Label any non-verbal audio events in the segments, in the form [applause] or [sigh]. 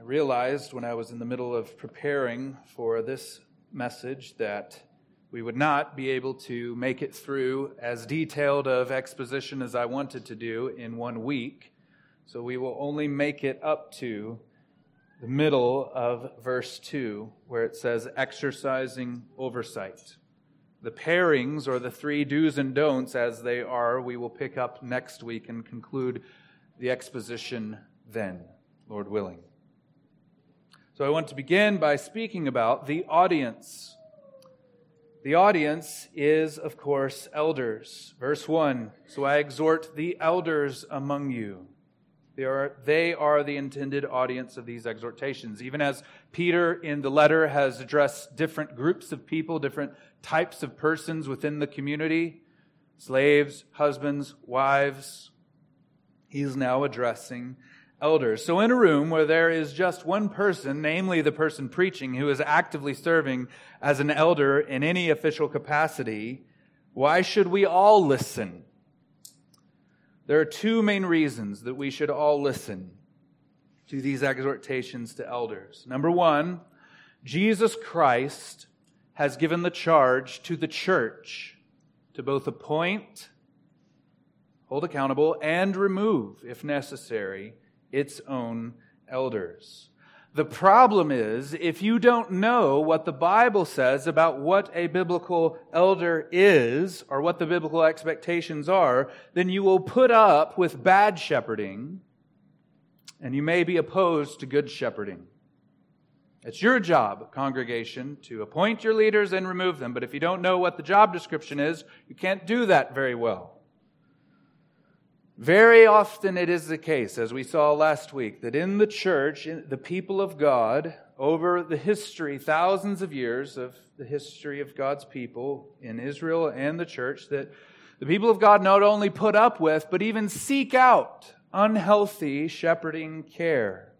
I realized when I was in the middle of preparing for this message that we would not be able to make it through as detailed of exposition as I wanted to do in one week. So we will only make it up to the middle of verse 2, where it says, exercising oversight. The pairings, or the three do's and don'ts as they are, we will pick up next week and conclude the exposition then, Lord willing. So I want to begin by speaking about the audience. The audience is, of course, elders. Verse 1 So I exhort the elders among you. They are, they are the intended audience of these exhortations. Even as Peter in the letter has addressed different groups of people, different types of persons within the community slaves, husbands, wives he's now addressing elders. So, in a room where there is just one person, namely the person preaching, who is actively serving as an elder in any official capacity, why should we all listen? There are two main reasons that we should all listen to these exhortations to elders. Number one, Jesus Christ has given the charge to the church to both appoint, hold accountable, and remove, if necessary, its own elders. The problem is, if you don't know what the Bible says about what a biblical elder is or what the biblical expectations are, then you will put up with bad shepherding and you may be opposed to good shepherding. It's your job, congregation, to appoint your leaders and remove them. But if you don't know what the job description is, you can't do that very well. Very often it is the case, as we saw last week, that in the church, in the people of God, over the history, thousands of years of the history of God's people in Israel and the church, that the people of God not only put up with, but even seek out unhealthy shepherding care.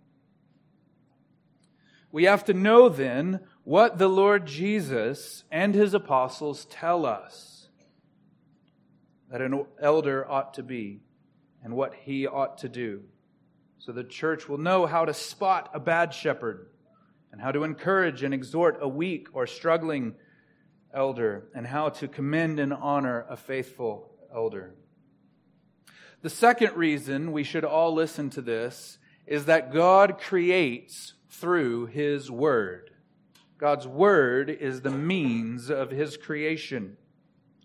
We have to know then what the Lord Jesus and his apostles tell us that an elder ought to be and what he ought to do. So the church will know how to spot a bad shepherd and how to encourage and exhort a weak or struggling elder and how to commend and honor a faithful elder. The second reason we should all listen to this is that God creates through his word. God's word is the means of his creation.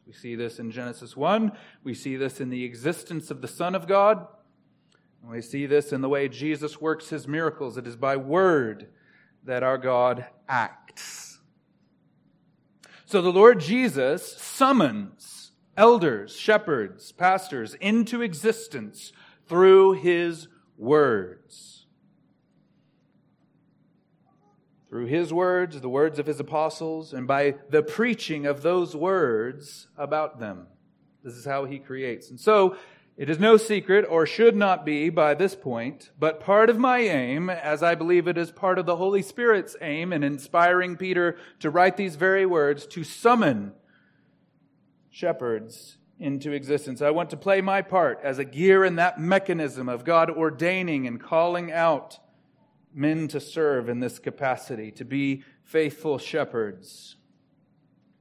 We see this in Genesis 1. We see this in the existence of the Son of God. And we see this in the way Jesus works his miracles. It is by word that our God acts. So the Lord Jesus summons elders, shepherds, pastors into existence through his words. Through his words, the words of his apostles, and by the preaching of those words about them. This is how he creates. And so, it is no secret, or should not be by this point, but part of my aim, as I believe it is part of the Holy Spirit's aim in inspiring Peter to write these very words, to summon shepherds into existence. I want to play my part as a gear in that mechanism of God ordaining and calling out men to serve in this capacity, to be faithful shepherds.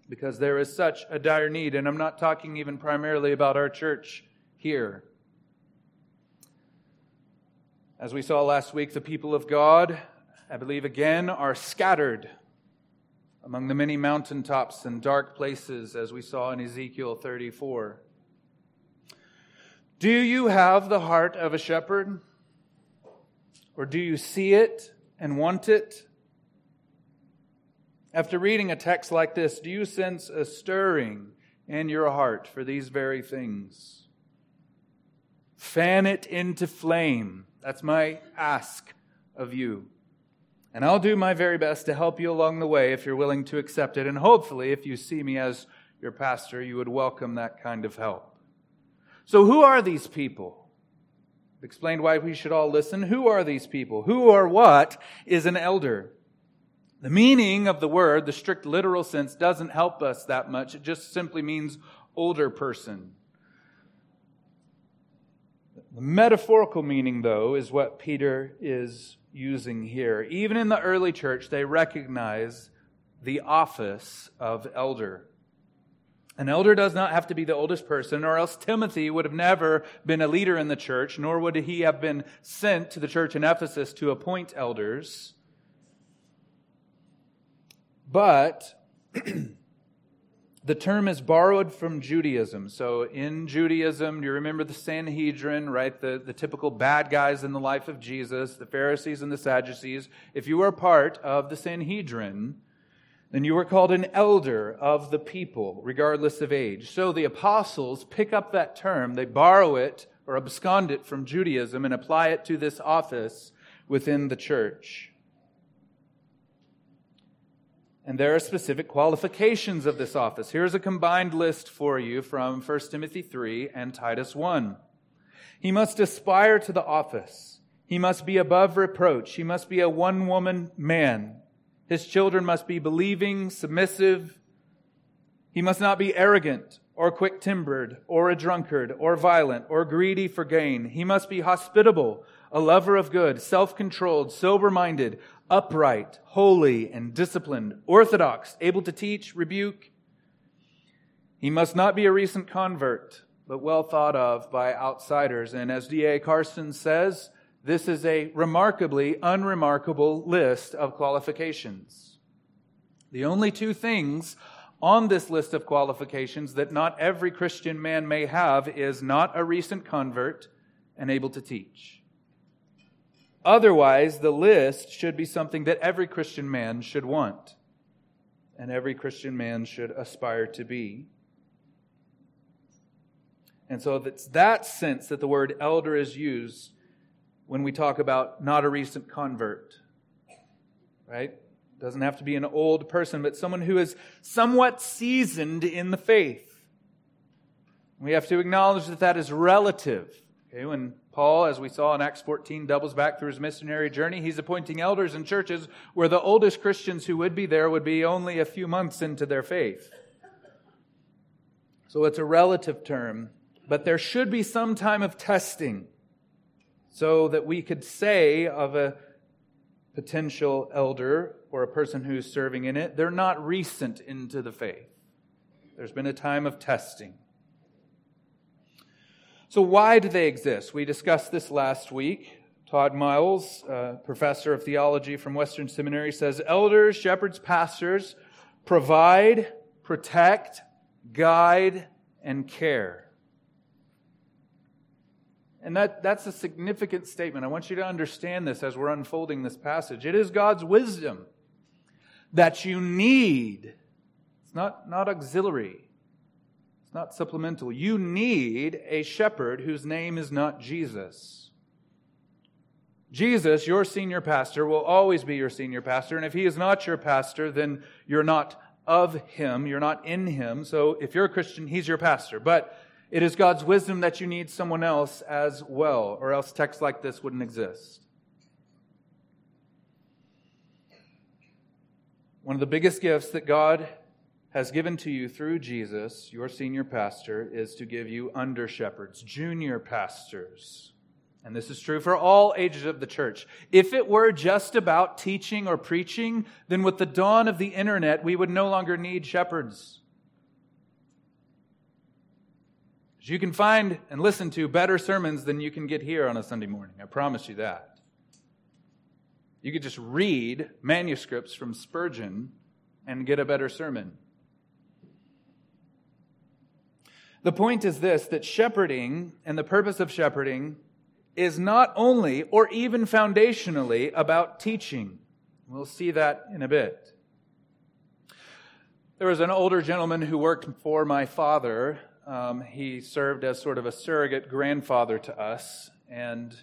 Because there is such a dire need, and I'm not talking even primarily about our church here. As we saw last week, the people of God, I believe again, are scattered among the many mountaintops and dark places, as we saw in Ezekiel 34. Do you have the heart of a shepherd? Or do you see it and want it? After reading a text like this, do you sense a stirring in your heart for these very things? Fan it into flame. That's my ask of you. And I'll do my very best to help you along the way if you're willing to accept it. And hopefully, if you see me as your pastor, you would welcome that kind of help. So, who are these people? Explained why we should all listen. Who are these people? Who or what is an elder? The meaning of the word, the strict literal sense, doesn't help us that much. It just simply means older person. The metaphorical meaning, though, is what Peter is using here. Even in the early church, they recognize the office of elder. An elder does not have to be the oldest person, or else Timothy would have never been a leader in the church, nor would he have been sent to the church in Ephesus to appoint elders. But [clears throat] the term is borrowed from Judaism. So in Judaism, do you remember the Sanhedrin, right? The, the typical bad guys in the life of Jesus, the Pharisees and the Sadducees. If you were part of the Sanhedrin, then you were called an elder of the people, regardless of age. So the apostles pick up that term, they borrow it or abscond it from Judaism and apply it to this office within the church. And there are specific qualifications of this office. Here's a combined list for you from 1 Timothy 3 and Titus 1. He must aspire to the office. He must be above reproach. He must be a one woman man his children must be believing, submissive. He must not be arrogant or quick tempered or a drunkard or violent or greedy for gain. He must be hospitable, a lover of good, self controlled, sober minded, upright, holy, and disciplined, orthodox, able to teach, rebuke. He must not be a recent convert, but well thought of by outsiders. And as D.A. Carson says, this is a remarkably unremarkable list of qualifications. The only two things on this list of qualifications that not every Christian man may have is not a recent convert and able to teach. Otherwise, the list should be something that every Christian man should want and every Christian man should aspire to be. And so it's that sense that the word elder is used when we talk about not a recent convert, right? Doesn't have to be an old person, but someone who is somewhat seasoned in the faith. We have to acknowledge that that is relative. Okay, when Paul, as we saw in Acts 14, doubles back through his missionary journey, he's appointing elders in churches where the oldest Christians who would be there would be only a few months into their faith. So it's a relative term, but there should be some time of testing so that we could say of a potential elder or a person who's serving in it, they're not recent into the faith. There's been a time of testing. So, why do they exist? We discussed this last week. Todd Miles, professor of theology from Western Seminary, says elders, shepherds, pastors provide, protect, guide, and care. And that, that's a significant statement. I want you to understand this as we're unfolding this passage. It is God's wisdom that you need. It's not, not auxiliary. It's not supplemental. You need a shepherd whose name is not Jesus. Jesus, your senior pastor, will always be your senior pastor. And if he is not your pastor, then you're not of him. You're not in him. So if you're a Christian, he's your pastor. But it is God's wisdom that you need someone else as well, or else texts like this wouldn't exist. One of the biggest gifts that God has given to you through Jesus, your senior pastor, is to give you under shepherds, junior pastors. And this is true for all ages of the church. If it were just about teaching or preaching, then with the dawn of the internet, we would no longer need shepherds. You can find and listen to better sermons than you can get here on a Sunday morning. I promise you that. You could just read manuscripts from Spurgeon and get a better sermon. The point is this that shepherding and the purpose of shepherding is not only or even foundationally about teaching. We'll see that in a bit. There was an older gentleman who worked for my father um, he served as sort of a surrogate grandfather to us. And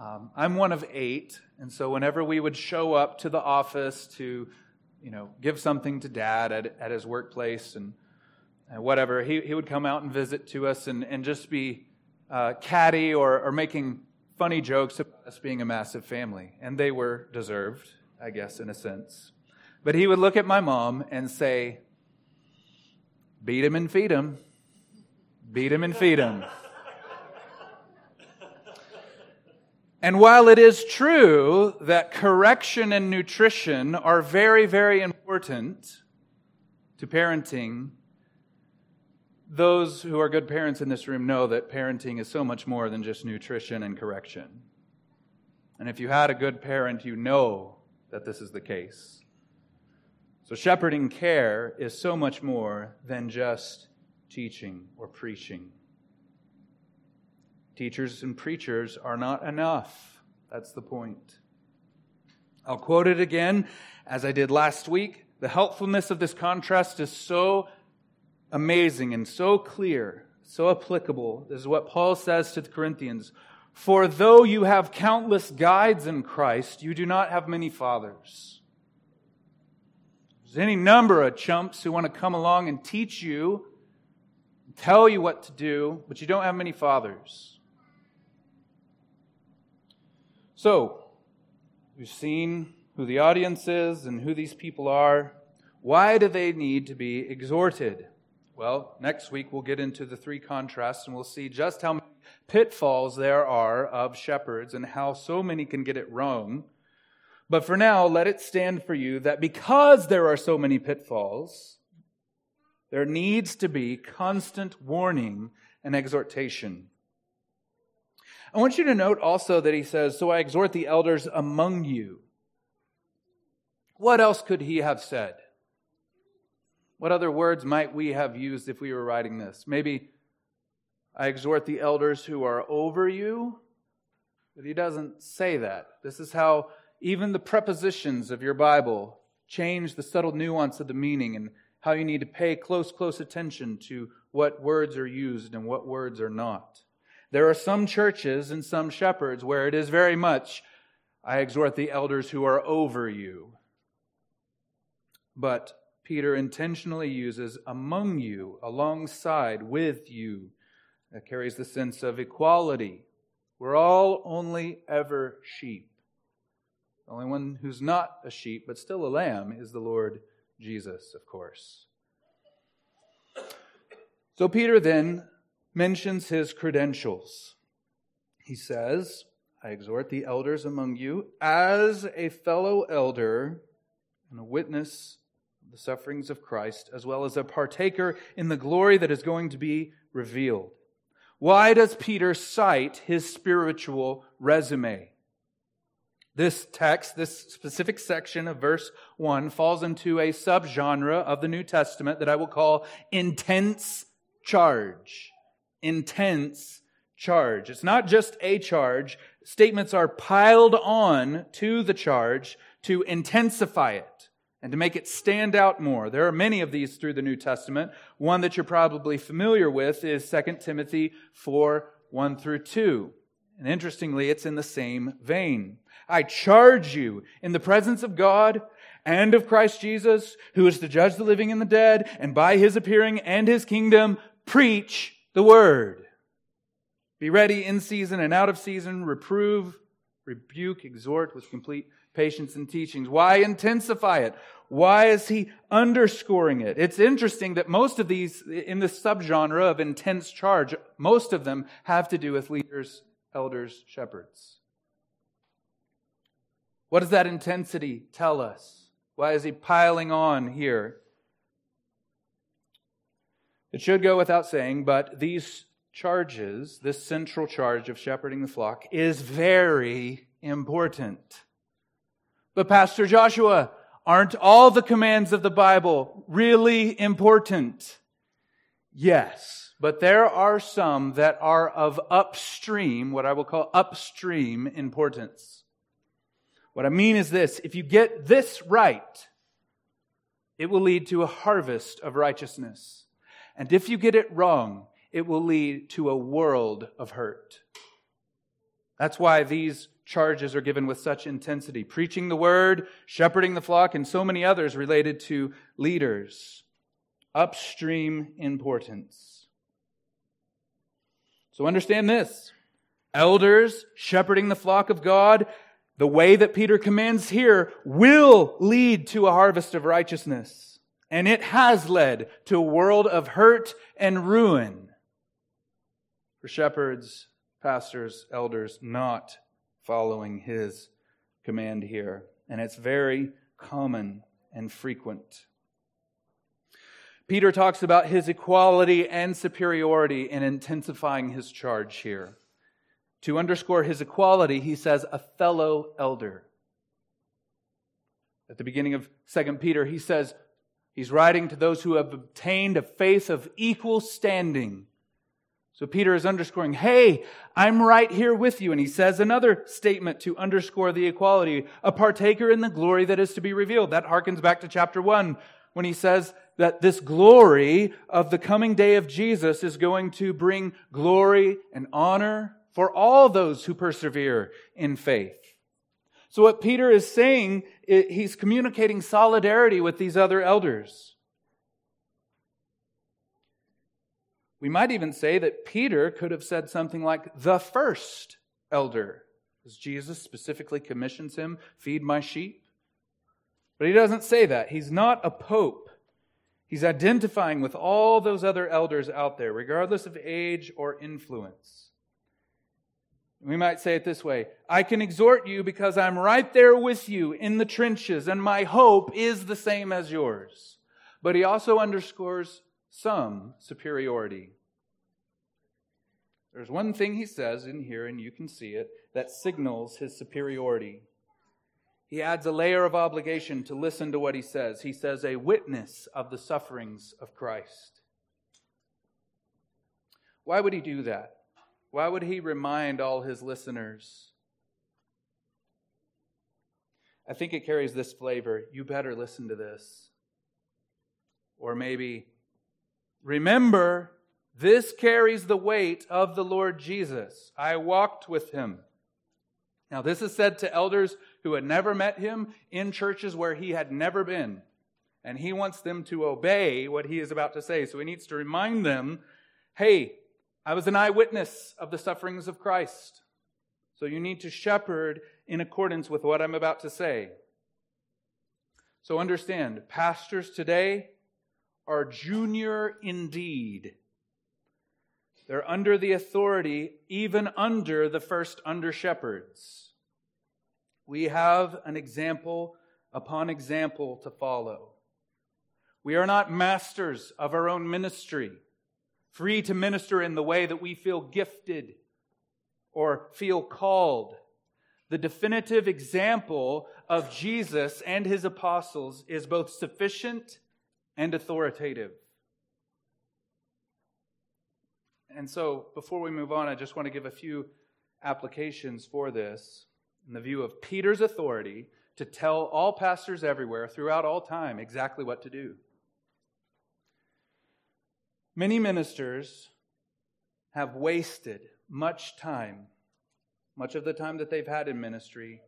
um, I'm one of eight. And so whenever we would show up to the office to, you know, give something to dad at, at his workplace and, and whatever, he, he would come out and visit to us and, and just be uh, catty or, or making funny jokes about us being a massive family. And they were deserved, I guess, in a sense. But he would look at my mom and say, Beat him and feed him. Beat him and feed him. And while it is true that correction and nutrition are very, very important to parenting, those who are good parents in this room know that parenting is so much more than just nutrition and correction. And if you had a good parent, you know that this is the case. So, shepherding care is so much more than just teaching or preaching. Teachers and preachers are not enough. That's the point. I'll quote it again as I did last week. The helpfulness of this contrast is so amazing and so clear, so applicable. This is what Paul says to the Corinthians For though you have countless guides in Christ, you do not have many fathers. There's any number of chumps who want to come along and teach you, tell you what to do, but you don't have many fathers. So, we've seen who the audience is and who these people are. Why do they need to be exhorted? Well, next week we'll get into the three contrasts and we'll see just how many pitfalls there are of shepherds and how so many can get it wrong. But for now, let it stand for you that because there are so many pitfalls, there needs to be constant warning and exhortation. I want you to note also that he says, So I exhort the elders among you. What else could he have said? What other words might we have used if we were writing this? Maybe I exhort the elders who are over you, but he doesn't say that. This is how even the prepositions of your Bible change the subtle nuance of the meaning and how you need to pay close, close attention to what words are used and what words are not. There are some churches and some shepherds where it is very much, I exhort the elders who are over you. But Peter intentionally uses among you, alongside, with you. That carries the sense of equality. We're all only ever sheep. The only one who's not a sheep, but still a lamb, is the Lord Jesus, of course. So Peter then mentions his credentials. He says, I exhort the elders among you as a fellow elder and a witness of the sufferings of Christ, as well as a partaker in the glory that is going to be revealed. Why does Peter cite his spiritual resume? This text, this specific section of verse 1, falls into a subgenre of the New Testament that I will call intense charge. Intense charge. It's not just a charge. Statements are piled on to the charge to intensify it and to make it stand out more. There are many of these through the New Testament. One that you're probably familiar with is 2 Timothy 4 1 through 2. And interestingly, it's in the same vein. I charge you in the presence of God and of Christ Jesus, who is to judge the living and the dead, and by his appearing and his kingdom, preach the word. Be ready in season and out of season, reprove, rebuke, exhort with complete patience and teachings. Why intensify it? Why is he underscoring it? It's interesting that most of these, in this subgenre of intense charge, most of them have to do with leaders, elders, shepherds. What does that intensity tell us? Why is he piling on here? It should go without saying, but these charges, this central charge of shepherding the flock, is very important. But, Pastor Joshua, aren't all the commands of the Bible really important? Yes, but there are some that are of upstream, what I will call upstream importance. What I mean is this if you get this right, it will lead to a harvest of righteousness. And if you get it wrong, it will lead to a world of hurt. That's why these charges are given with such intensity preaching the word, shepherding the flock, and so many others related to leaders. Upstream importance. So understand this elders shepherding the flock of God, the way that Peter commands here, will lead to a harvest of righteousness. And it has led to a world of hurt and ruin for shepherds, pastors, elders not following his command here. And it's very common and frequent. Peter talks about his equality and superiority in intensifying his charge here. To underscore his equality, he says, a fellow elder. At the beginning of 2 Peter, he says, he's writing to those who have obtained a faith of equal standing. So Peter is underscoring, hey, I'm right here with you. And he says another statement to underscore the equality, a partaker in the glory that is to be revealed. That harkens back to chapter one when he says that this glory of the coming day of Jesus is going to bring glory and honor for all those who persevere in faith. So what Peter is saying, he's communicating solidarity with these other elders. We might even say that Peter could have said something like the first elder, as Jesus specifically commissions him, feed my sheep. But he doesn't say that. He's not a pope. He's identifying with all those other elders out there, regardless of age or influence. We might say it this way I can exhort you because I'm right there with you in the trenches, and my hope is the same as yours. But he also underscores some superiority. There's one thing he says in here, and you can see it, that signals his superiority. He adds a layer of obligation to listen to what he says. He says, a witness of the sufferings of Christ. Why would he do that? Why would he remind all his listeners? I think it carries this flavor. You better listen to this. Or maybe, remember, this carries the weight of the Lord Jesus. I walked with him. Now, this is said to elders who had never met him in churches where he had never been. And he wants them to obey what he is about to say. So he needs to remind them hey, I was an eyewitness of the sufferings of Christ. So you need to shepherd in accordance with what I'm about to say. So understand, pastors today are junior indeed. They're under the authority, even under the first under shepherds. We have an example upon example to follow. We are not masters of our own ministry free to minister in the way that we feel gifted or feel called. The definitive example of Jesus and his apostles is both sufficient and authoritative. And so, before we move on, I just want to give a few applications for this in the view of Peter's authority to tell all pastors everywhere throughout all time exactly what to do. Many ministers have wasted much time, much of the time that they've had in ministry,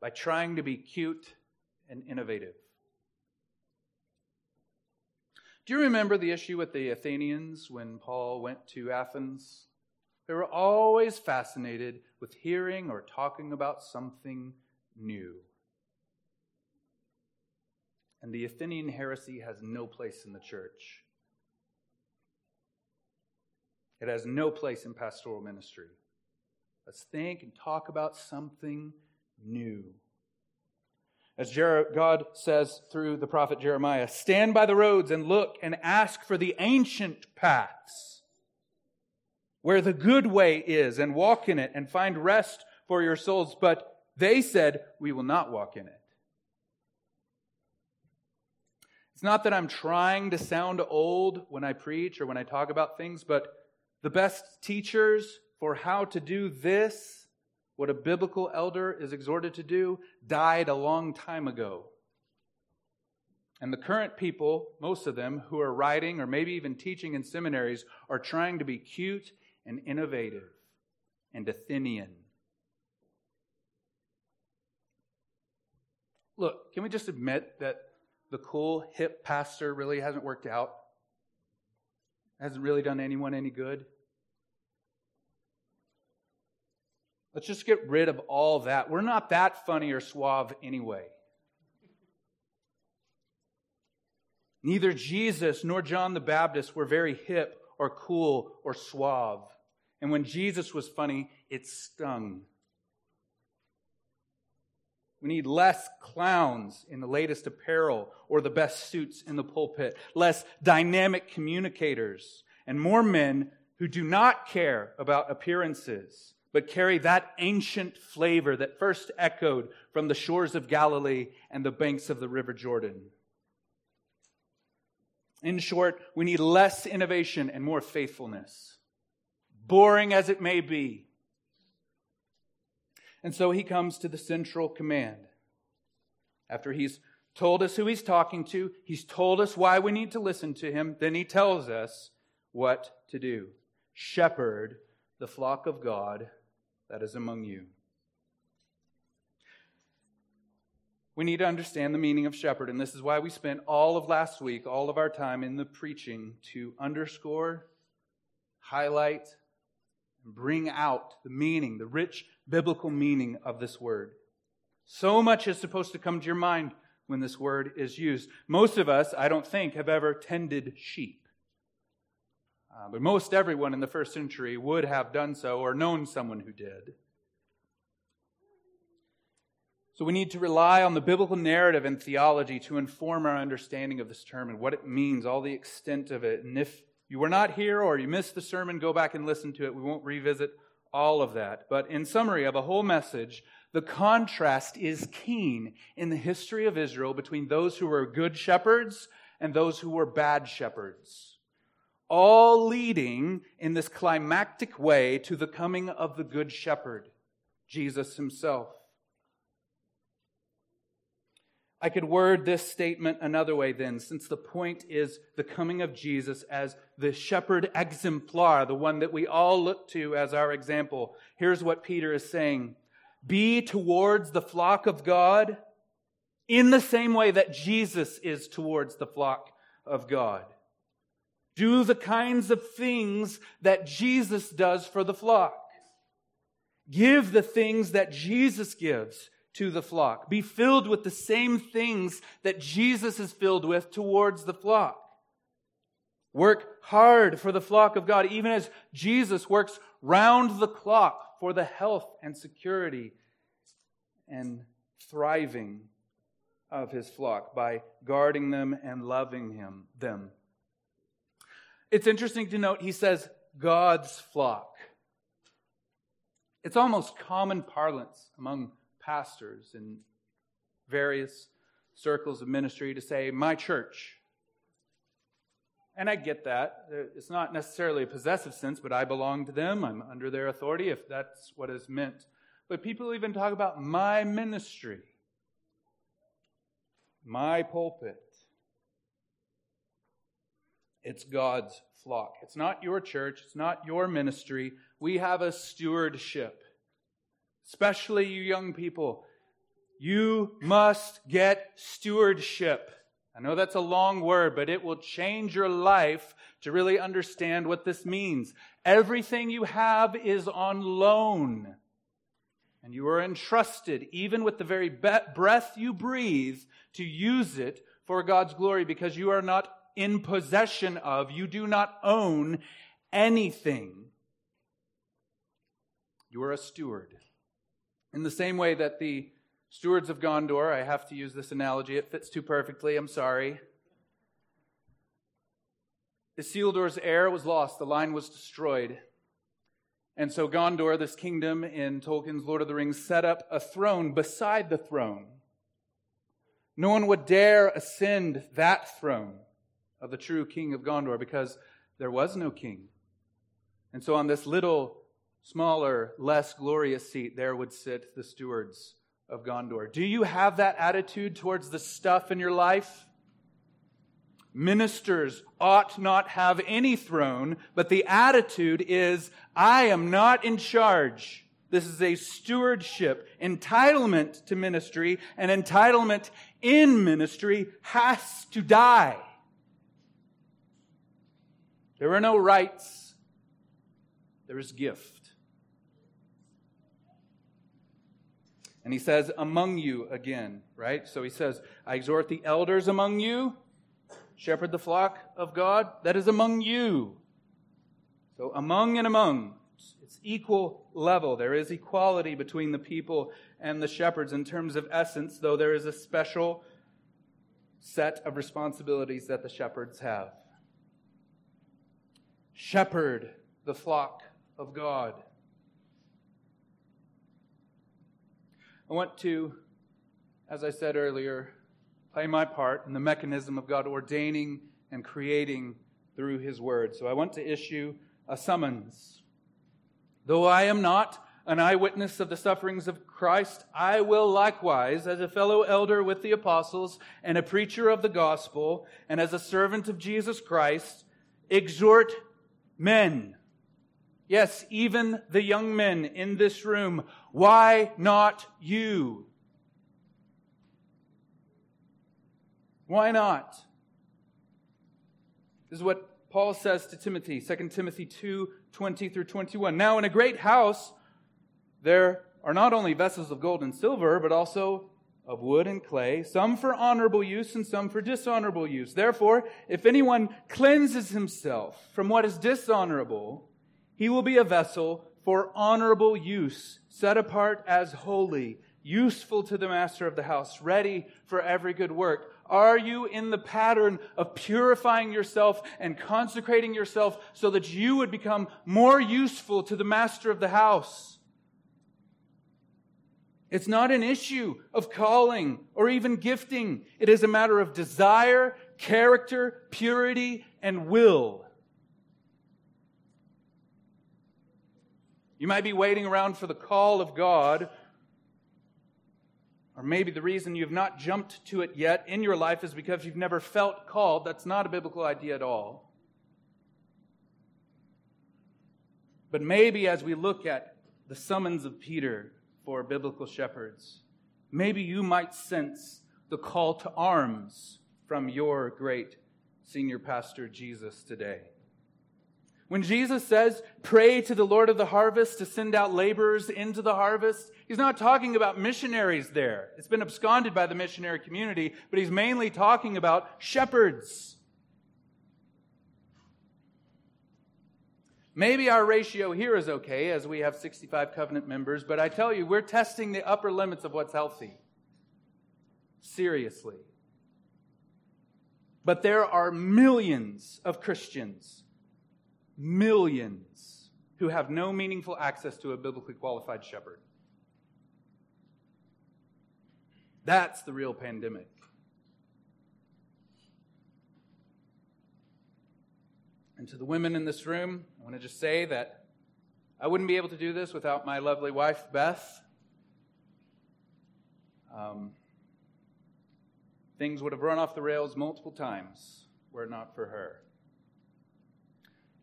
by trying to be cute and innovative. Do you remember the issue with the Athenians when Paul went to Athens? They were always fascinated with hearing or talking about something new. And the Athenian heresy has no place in the church. It has no place in pastoral ministry. Let's think and talk about something new. As God says through the prophet Jeremiah, stand by the roads and look and ask for the ancient paths where the good way is and walk in it and find rest for your souls. But they said, we will not walk in it. It's not that I'm trying to sound old when I preach or when I talk about things, but the best teachers for how to do this, what a biblical elder is exhorted to do, died a long time ago. And the current people, most of them, who are writing or maybe even teaching in seminaries, are trying to be cute and innovative and Athenian. Look, can we just admit that the cool, hip pastor really hasn't worked out? hasn't really done anyone any good. Let's just get rid of all that. We're not that funny or suave anyway. Neither Jesus nor John the Baptist were very hip or cool or suave. And when Jesus was funny, it stung. We need less clowns in the latest apparel or the best suits in the pulpit, less dynamic communicators, and more men who do not care about appearances, but carry that ancient flavor that first echoed from the shores of Galilee and the banks of the River Jordan. In short, we need less innovation and more faithfulness, boring as it may be. And so he comes to the central command. After he's told us who he's talking to, he's told us why we need to listen to him, then he tells us what to do shepherd the flock of God that is among you. We need to understand the meaning of shepherd, and this is why we spent all of last week, all of our time in the preaching to underscore, highlight, and bring out the meaning, the rich biblical meaning of this word. So much is supposed to come to your mind when this word is used. Most of us, I don't think, have ever tended sheep. Uh, but most everyone in the first century would have done so or known someone who did. So we need to rely on the biblical narrative and theology to inform our understanding of this term and what it means, all the extent of it. And if you were not here or you missed the sermon, go back and listen to it. We won't revisit all of that. But in summary of a whole message, the contrast is keen in the history of Israel between those who were good shepherds and those who were bad shepherds. All leading in this climactic way to the coming of the good shepherd, Jesus himself. I could word this statement another way then, since the point is the coming of Jesus as the shepherd exemplar, the one that we all look to as our example. Here's what Peter is saying Be towards the flock of God in the same way that Jesus is towards the flock of God. Do the kinds of things that Jesus does for the flock. Give the things that Jesus gives to the flock. Be filled with the same things that Jesus is filled with towards the flock. Work hard for the flock of God, even as Jesus works round the clock for the health and security and thriving of his flock by guarding them and loving him them. It's interesting to note he says God's flock. It's almost common parlance among pastors in various circles of ministry to say, my church. And I get that. It's not necessarily a possessive sense, but I belong to them. I'm under their authority, if that's what is meant. But people even talk about my ministry, my pulpit. It's God's flock. It's not your church, it's not your ministry. We have a stewardship especially you young people, you must get stewardship. I know that's a long word, but it will change your life to really understand what this means. Everything you have is on loan. And you are entrusted, even with the very breath you breathe, to use it for God's glory because you are not in possession of, you do not own anything. You are a steward. In the same way that the stewards of Gondor, I have to use this analogy, it fits too perfectly, I'm sorry. Isildur's heir was lost, the line was destroyed. And so Gondor, this kingdom in Tolkien's Lord of the Rings, set up a throne beside the throne. No one would dare ascend that throne of the true king of Gondor because there was no king. And so on this little smaller, less glorious seat, there would sit the stewards of Gondor. Do you have that attitude towards the stuff in your life? Ministers ought not have any throne, but the attitude is, I am not in charge. This is a stewardship. Entitlement to ministry and entitlement in ministry has to die. There are no rights. There is gift. And he says, among you again, right? So he says, I exhort the elders among you, shepherd the flock of God that is among you. So among and among, it's equal level. There is equality between the people and the shepherds in terms of essence, though there is a special set of responsibilities that the shepherds have. Shepherd the flock of God. I want to, as I said earlier, play my part in the mechanism of God ordaining and creating through His Word. So I want to issue a summons. Though I am not an eyewitness of the sufferings of Christ, I will likewise, as a fellow elder with the apostles and a preacher of the gospel, and as a servant of Jesus Christ, exhort men. Yes, even the young men in this room. Why not you? Why not? This is what Paul says to Timothy, 2 Timothy 2 20 through 21. Now, in a great house, there are not only vessels of gold and silver, but also of wood and clay, some for honorable use and some for dishonorable use. Therefore, if anyone cleanses himself from what is dishonorable, he will be a vessel for honorable use, set apart as holy, useful to the master of the house, ready for every good work. Are you in the pattern of purifying yourself and consecrating yourself so that you would become more useful to the master of the house? It's not an issue of calling or even gifting. It is a matter of desire, character, purity, and will. You might be waiting around for the call of God or maybe the reason you've not jumped to it yet in your life is because you've never felt called. That's not a biblical idea at all. But maybe as we look at the summons of Peter for biblical shepherds, maybe you might sense the call to arms from your great senior pastor, Jesus, today. When Jesus says, pray to the Lord of the harvest to send out laborers into the harvest, he's not talking about missionaries there. It's been absconded by the missionary community, but he's mainly talking about shepherds. Maybe our ratio here is okay as we have 65 covenant members, but I tell you, we're testing the upper limits of what's healthy. Seriously. But there are millions of Christians millions who have no meaningful access to a biblically qualified shepherd. That's the real pandemic. And to the women in this room, I want to just say that I wouldn't be able to do this without my lovely wife, Beth. Um, things would have run off the rails multiple times were it not for her.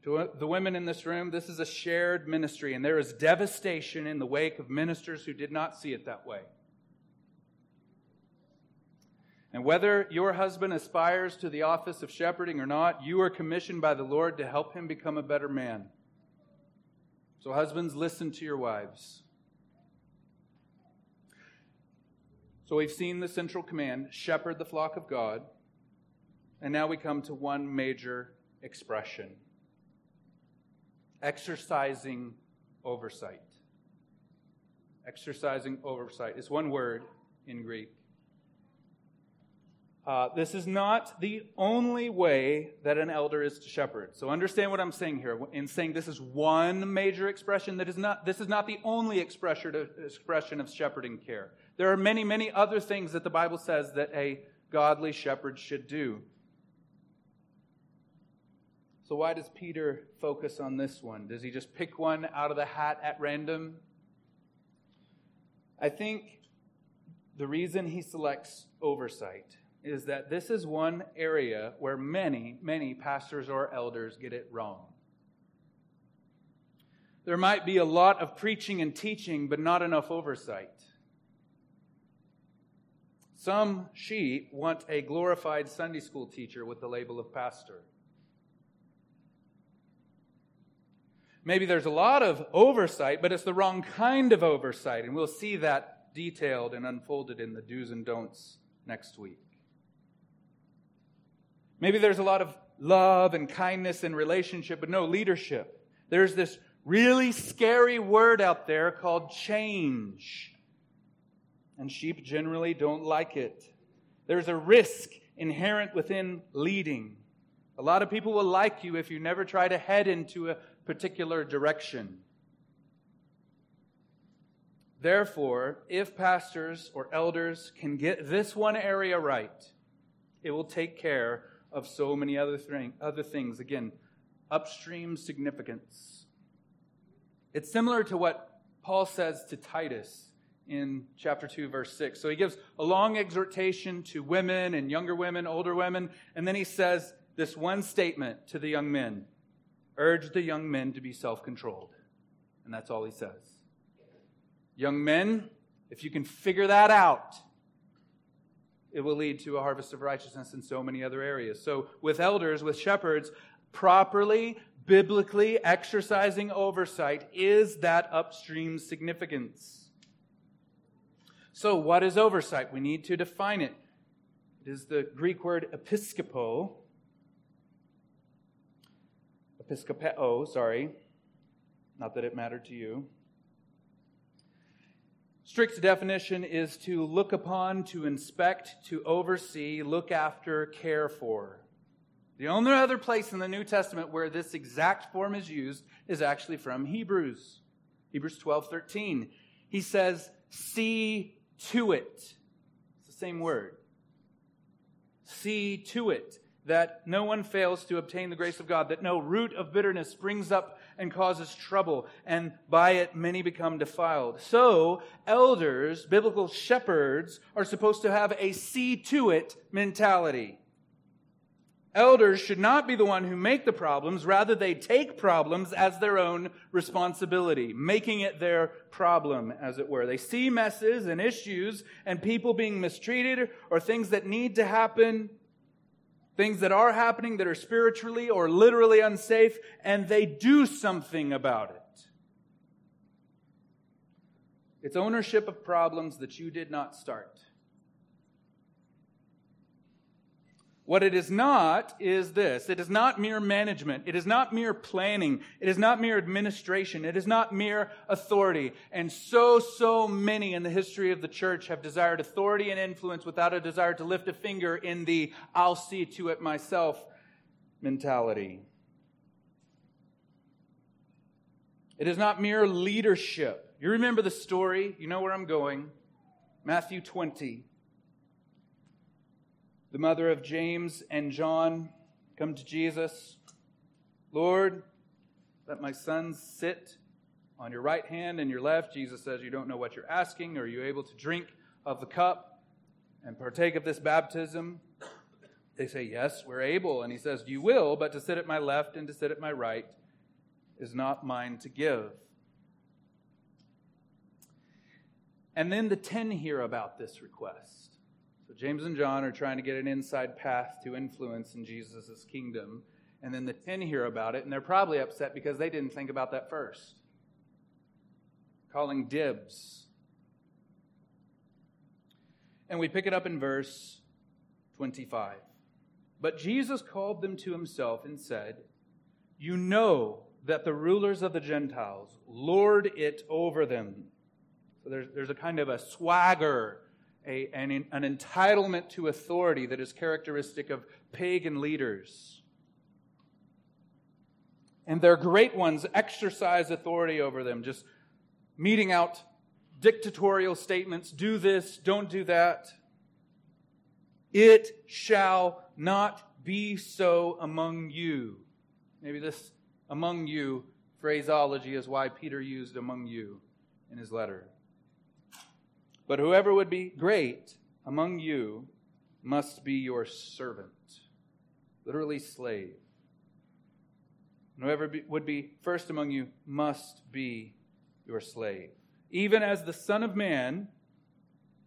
To the women in this room, this is a shared ministry, and there is devastation in the wake of ministers who did not see it that way. And whether your husband aspires to the office of shepherding or not, you are commissioned by the Lord to help him become a better man. So, husbands, listen to your wives. So, we've seen the central command shepherd the flock of God. And now we come to one major expression exercising oversight. Exercising oversight is one word in Greek. Uh, this is not the only way that an elder is to shepherd. So understand what I'm saying here. In saying this is one major expression, that is not, this is not the only expression of, expression of shepherding care. There are many, many other things that the Bible says that a godly shepherd should do. So, why does Peter focus on this one? Does he just pick one out of the hat at random? I think the reason he selects oversight is that this is one area where many, many pastors or elders get it wrong. There might be a lot of preaching and teaching, but not enough oversight. Some sheep want a glorified Sunday school teacher with the label of pastor. Maybe there's a lot of oversight, but it's the wrong kind of oversight. And we'll see that detailed and unfolded in the do's and don'ts next week. Maybe there's a lot of love and kindness and relationship, but no leadership. There's this really scary word out there called change. And sheep generally don't like it. There's a risk inherent within leading. A lot of people will like you if you never try to head into a particular direction. Therefore, if pastors or elders can get this one area right, it will take care of so many other, thing, other things. Again, upstream significance. It's similar to what Paul says to Titus in chapter 2, verse 6. So he gives a long exhortation to women and younger women, older women, and then he says this one statement to the young men urge the young men to be self controlled. And that's all he says. Young men, if you can figure that out, it will lead to a harvest of righteousness in so many other areas. So, with elders, with shepherds, properly, biblically exercising oversight is that upstream significance. So, what is oversight? We need to define it. It is the Greek word episkopo. Episkopeo, sorry. Not that it mattered to you. Strict definition is to look upon, to inspect, to oversee, look after, care for. The only other place in the New Testament where this exact form is used is actually from Hebrews. Hebrews 12, 13. He says, see to it. It's the same word. See to it that no one fails to obtain the grace of God, that no root of bitterness springs up and causes trouble, and by it many become defiled. So, elders, biblical shepherds, are supposed to have a see to it mentality. Elders should not be the one who make the problems, rather, they take problems as their own responsibility, making it their problem, as it were. They see messes and issues and people being mistreated or things that need to happen things that are happening that are spiritually or literally unsafe, and they do something about it. It's ownership of problems that you did not start. What it is not is this it is not mere management, it is not mere planning, it is not mere administration, it is not mere authority. And so, so many in the history of the church have desired authority and influence without a desire to lift a finger in the I'll see to it myself mentality. It is not mere leadership. You remember the story, you know where I'm going. Matthew 20 the mother of James and John, come to Jesus. Lord, let my sons sit on your right hand and your left. Jesus says, You don't know what you're asking. Are you able to drink of the cup and partake of this baptism? They say, Yes, we're able. And he says, You will, but to sit at my left and to sit at my right is not mine to give. And then the ten hear about this request. James and John are trying to get an inside path to influence in Jesus' kingdom. And then the 10 hear about it, and they're probably upset because they didn't think about that first. Calling dibs. And we pick it up in verse 25. But Jesus called them to himself and said, You know that the rulers of the Gentiles lord it over them. So there's, there's a kind of a swagger a, an, an entitlement to authority that is characteristic of pagan leaders. And their great ones exercise authority over them, just meting out dictatorial statements do this, don't do that. It shall not be so among you. Maybe this among you phraseology is why Peter used among you in his letter. But whoever would be great among you must be your servant, literally slave. And whoever be, would be first among you must be your slave. Even as the Son of Man,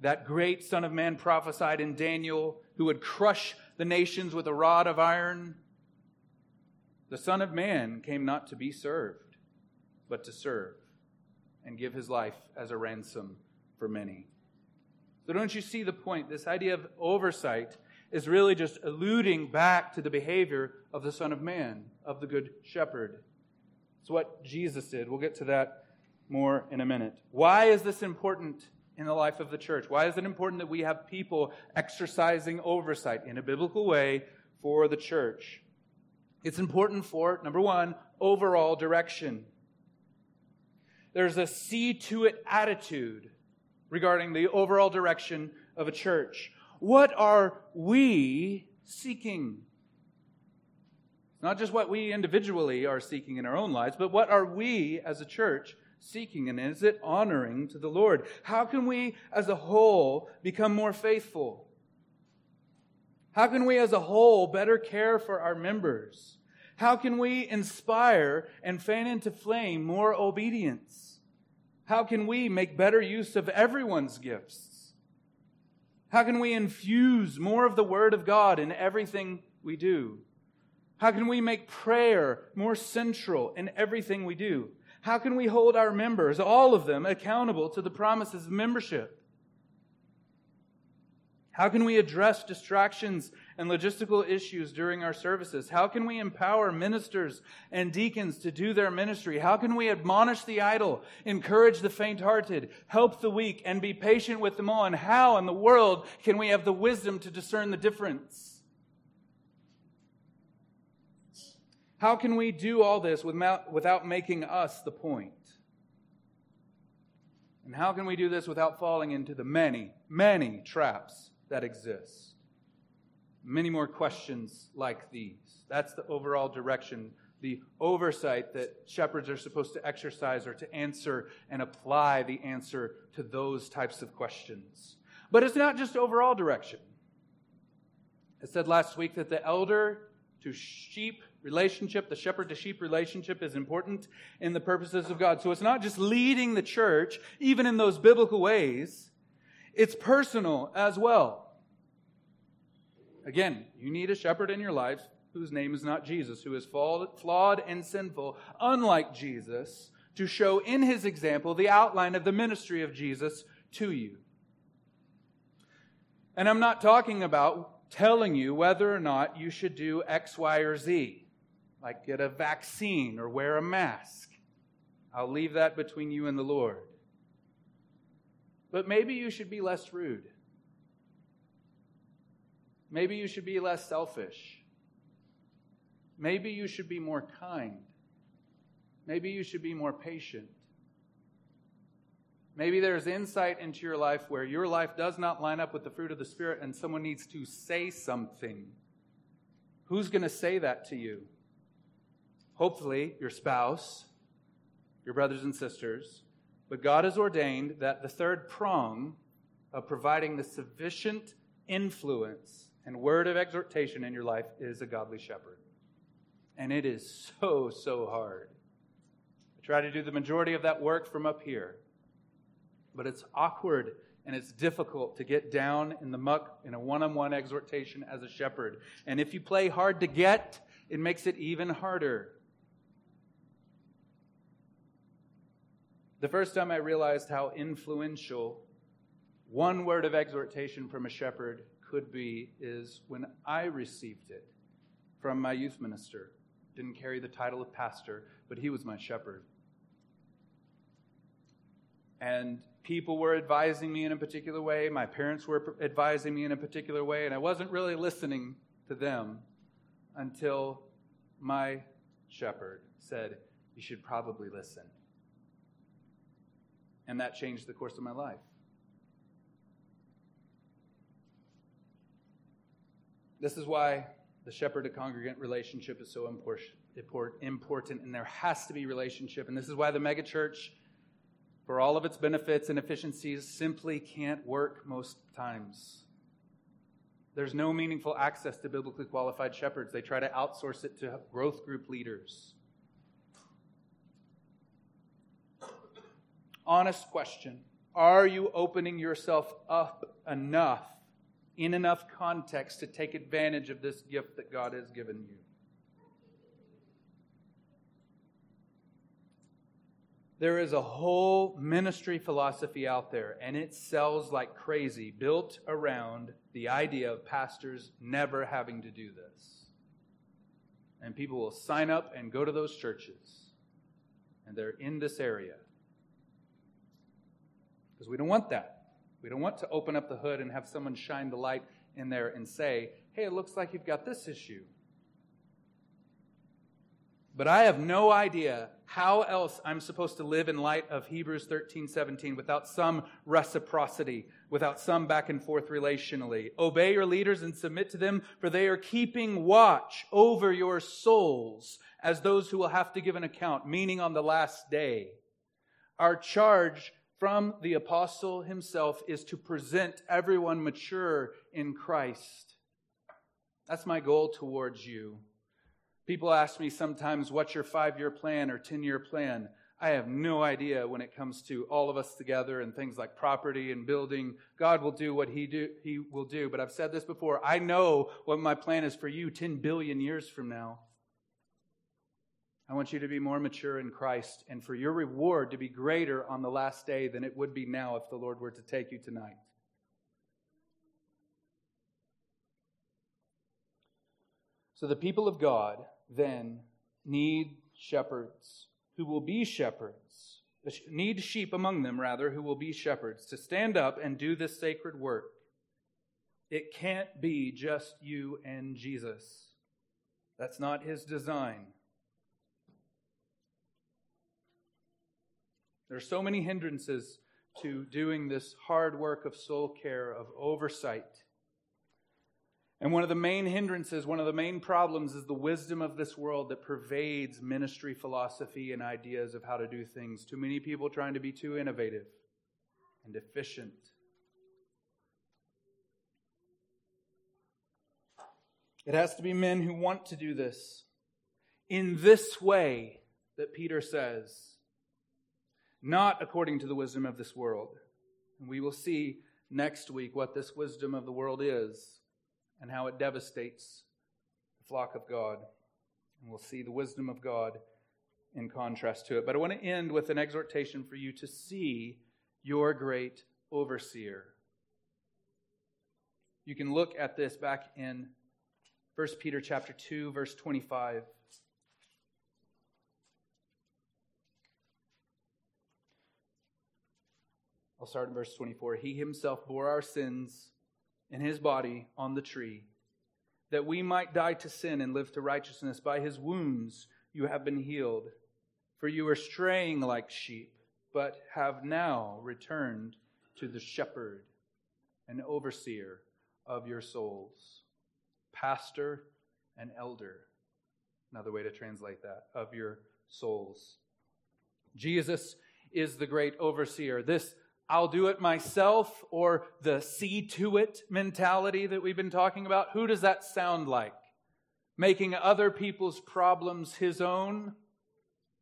that great Son of Man prophesied in Daniel, who would crush the nations with a rod of iron, the Son of Man came not to be served, but to serve and give his life as a ransom for many. So, don't you see the point? This idea of oversight is really just alluding back to the behavior of the Son of Man, of the Good Shepherd. It's what Jesus did. We'll get to that more in a minute. Why is this important in the life of the church? Why is it important that we have people exercising oversight in a biblical way for the church? It's important for, number one, overall direction. There's a see to it attitude regarding the overall direction of a church. What are we seeking? Not just what we individually are seeking in our own lives, but what are we as a church seeking? And is it honoring to the Lord? How can we as a whole become more faithful? How can we as a whole better care for our members? How can we inspire and fan into flame more obedience? How can we make better use of everyone's gifts? How can we infuse more of the Word of God in everything we do? How can we make prayer more central in everything we do? How can we hold our members, all of them, accountable to the promises of membership? How can we address distractions and logistical issues during our services? How can we empower ministers and deacons to do their ministry? How can we admonish the idle, encourage the faint hearted, help the weak, and be patient with them all? And how in the world can we have the wisdom to discern the difference? How can we do all this without making us the point? And how can we do this without falling into the many, many traps that exist? Many more questions like these. That's the overall direction, the oversight that shepherds are supposed to exercise or to answer and apply the answer to those types of questions. But it's not just overall direction. I said last week that the elder to sheep relationship, the shepherd to sheep relationship is important in the purposes of God. So it's not just leading the church, even in those biblical ways, it's personal as well. Again, you need a shepherd in your life whose name is not Jesus, who is flawed and sinful, unlike Jesus, to show in his example the outline of the ministry of Jesus to you. And I'm not talking about telling you whether or not you should do X, Y, or Z like get a vaccine or wear a mask. I'll leave that between you and the Lord. But maybe you should be less rude. Maybe you should be less selfish. Maybe you should be more kind. Maybe you should be more patient. Maybe there's insight into your life where your life does not line up with the fruit of the Spirit and someone needs to say something. Who's going to say that to you? hopefully your spouse, your brothers and sisters. But God has ordained that the third prong of providing the sufficient influence and word of exhortation in your life is a godly shepherd. And it is so, so hard. I try to do the majority of that work from up here. But it's awkward and it's difficult to get down in the muck in a one on one exhortation as a shepherd. And if you play hard to get, it makes it even harder. The first time I realized how influential one word of exhortation from a shepherd could be is when I received it from my youth minister. Didn't carry the title of pastor, but he was my shepherd. And people were advising me in a particular way. My parents were advising me in a particular way, and I wasn't really listening to them until my shepherd said, You should probably listen. And that changed the course of my life. This is why the shepherd to congregant relationship is so important, and there has to be relationship. And this is why the megachurch, for all of its benefits and efficiencies, simply can't work most times. There's no meaningful access to biblically qualified shepherds. They try to outsource it to growth group leaders. honest question Are you opening yourself up enough, in enough context, to take advantage of this gift that God has given you? There is a whole ministry philosophy out there, and it sells like crazy, built around the idea of pastors never having to do this. And people will sign up and go to those churches and they're in this area. Because we don't want that. We don't want to open up the hood and have someone shine the light in there and say, hey, it looks like you've got this issue. But I have no idea how else I'm supposed to live in light of Hebrews 13, 17 without some reciprocity, without some back and forth relationally. Obey your leaders and submit to them, for they are keeping watch over your souls as those who will have to give an account, meaning on the last day. Our charge from the apostle himself is to present everyone mature in Christ. That's my goal towards you. People ask me sometimes, what's your five year plan or 10 year plan? I have no idea when it comes to all of us together and things like property and building. God will do what he, do, he will do. But I've said this before. I know what my plan is for you 10 billion years from now. I want you to be more mature in Christ and for your reward to be greater on the last day than it would be now if the Lord were to take you tonight. So the people of God then need shepherds who will be shepherds, need sheep among them, rather, who will be shepherds to stand up and do this sacred work. It can't be just you and Jesus. That's not his design. There are so many hindrances to doing this hard work of soul care, of oversight. And one of the main hindrances, one of the main problems is the wisdom of this world that pervades ministry philosophy and ideas of how to do things. Too many people trying to be too innovative and efficient. It has to be men who want to do this in this way that Peter says, not according to the wisdom of this world. And we will see next week what this wisdom of the world is and how it devastates the flock of God. And we'll see the wisdom of God in contrast to it. But I want to end with an exhortation for you to see your great overseer. You can look at this back in 1 Peter chapter 2 verse 25. I'll start in verse 24. He himself bore our sins in his body on the tree, that we might die to sin and live to righteousness. By his wounds you have been healed. For you were straying like sheep, but have now returned to the shepherd and overseer of your souls, pastor and elder. Another way to translate that, of your souls. Jesus is the great overseer. This I'll do it myself or the see to it mentality that we've been talking about? Who does that sound like? Making other people's problems his own?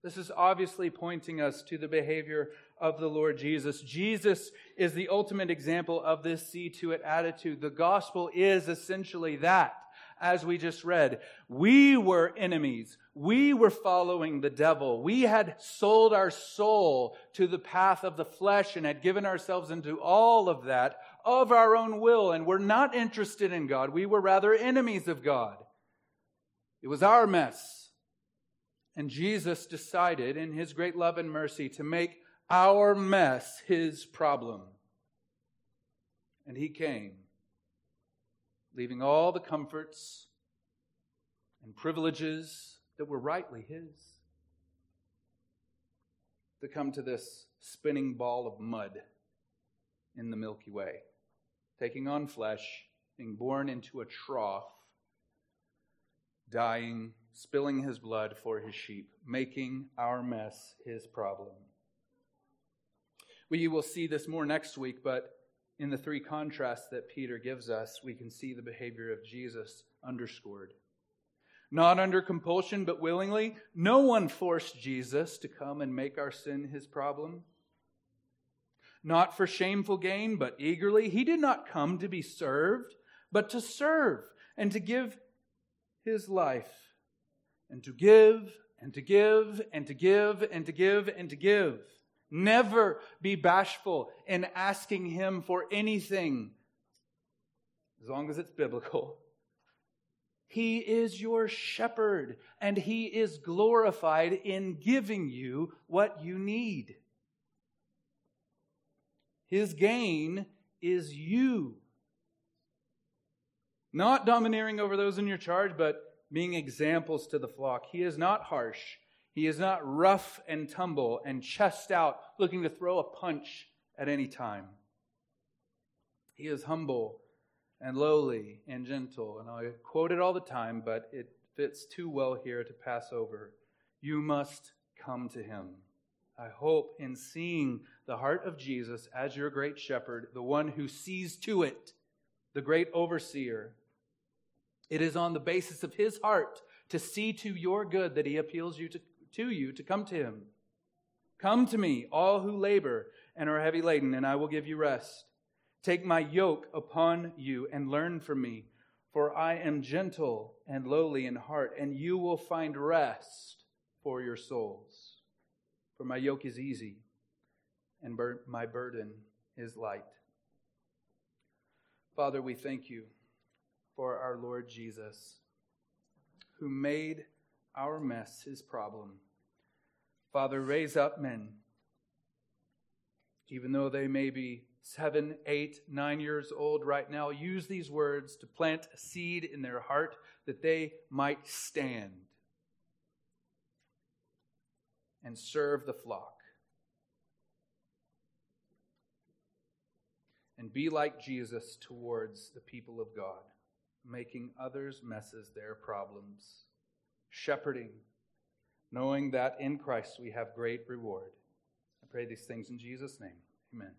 This is obviously pointing us to the behavior of the Lord Jesus. Jesus is the ultimate example of this see to it attitude. The gospel is essentially that as we just read. We were enemies. We were following the devil. We had sold our soul to the path of the flesh and had given ourselves into all of that of our own will. And we're not interested in God. We were rather enemies of God. It was our mess. And Jesus decided, in his great love and mercy, to make our mess his problem. And he came leaving all the comforts and privileges that were rightly his, to come to this spinning ball of mud in the Milky Way, taking on flesh, being born into a trough, dying, spilling his blood for his sheep, making our mess his problem. We will see this more next week, but in the three contrasts that Peter gives us, we can see the behavior of Jesus underscored. Not under compulsion, but willingly. No one forced Jesus to come and make our sin his problem. Not for shameful gain, but eagerly. He did not come to be served, but to serve and to give his life. And to give, and to give, and to give, and to give, and to give. Never be bashful in asking Him for anything, as long as it's biblical. He is your shepherd, and He is glorified in giving you what you need. His gain is you. Not domineering over those in your charge, but being examples to the flock. He is not harsh. He is not rough and tumble and chest out, looking to throw a punch at any time. He is humble and lowly and gentle. And I quote it all the time, but it fits too well here to pass over. You must come to him. I hope in seeing the heart of Jesus as your great shepherd, the one who sees to it, the great overseer. It is on the basis of his heart to see to your good that he appeals you to, to you to come to him. Come to me, all who labor and are heavy laden, and I will give you rest. Take my yoke upon you and learn from me, for I am gentle and lowly in heart, and you will find rest for your souls. For my yoke is easy and bur- my burden is light. Father, we thank you for our Lord Jesus, who made our mess his problem. Father, raise up men, even though they may be seven, eight, nine years old right now. Use these words to plant a seed in their heart that they might stand and serve the flock. And be like Jesus towards the people of God, making others' messes their problems, shepherding, knowing that in Christ we have great reward. I pray these things in Jesus' name. Amen.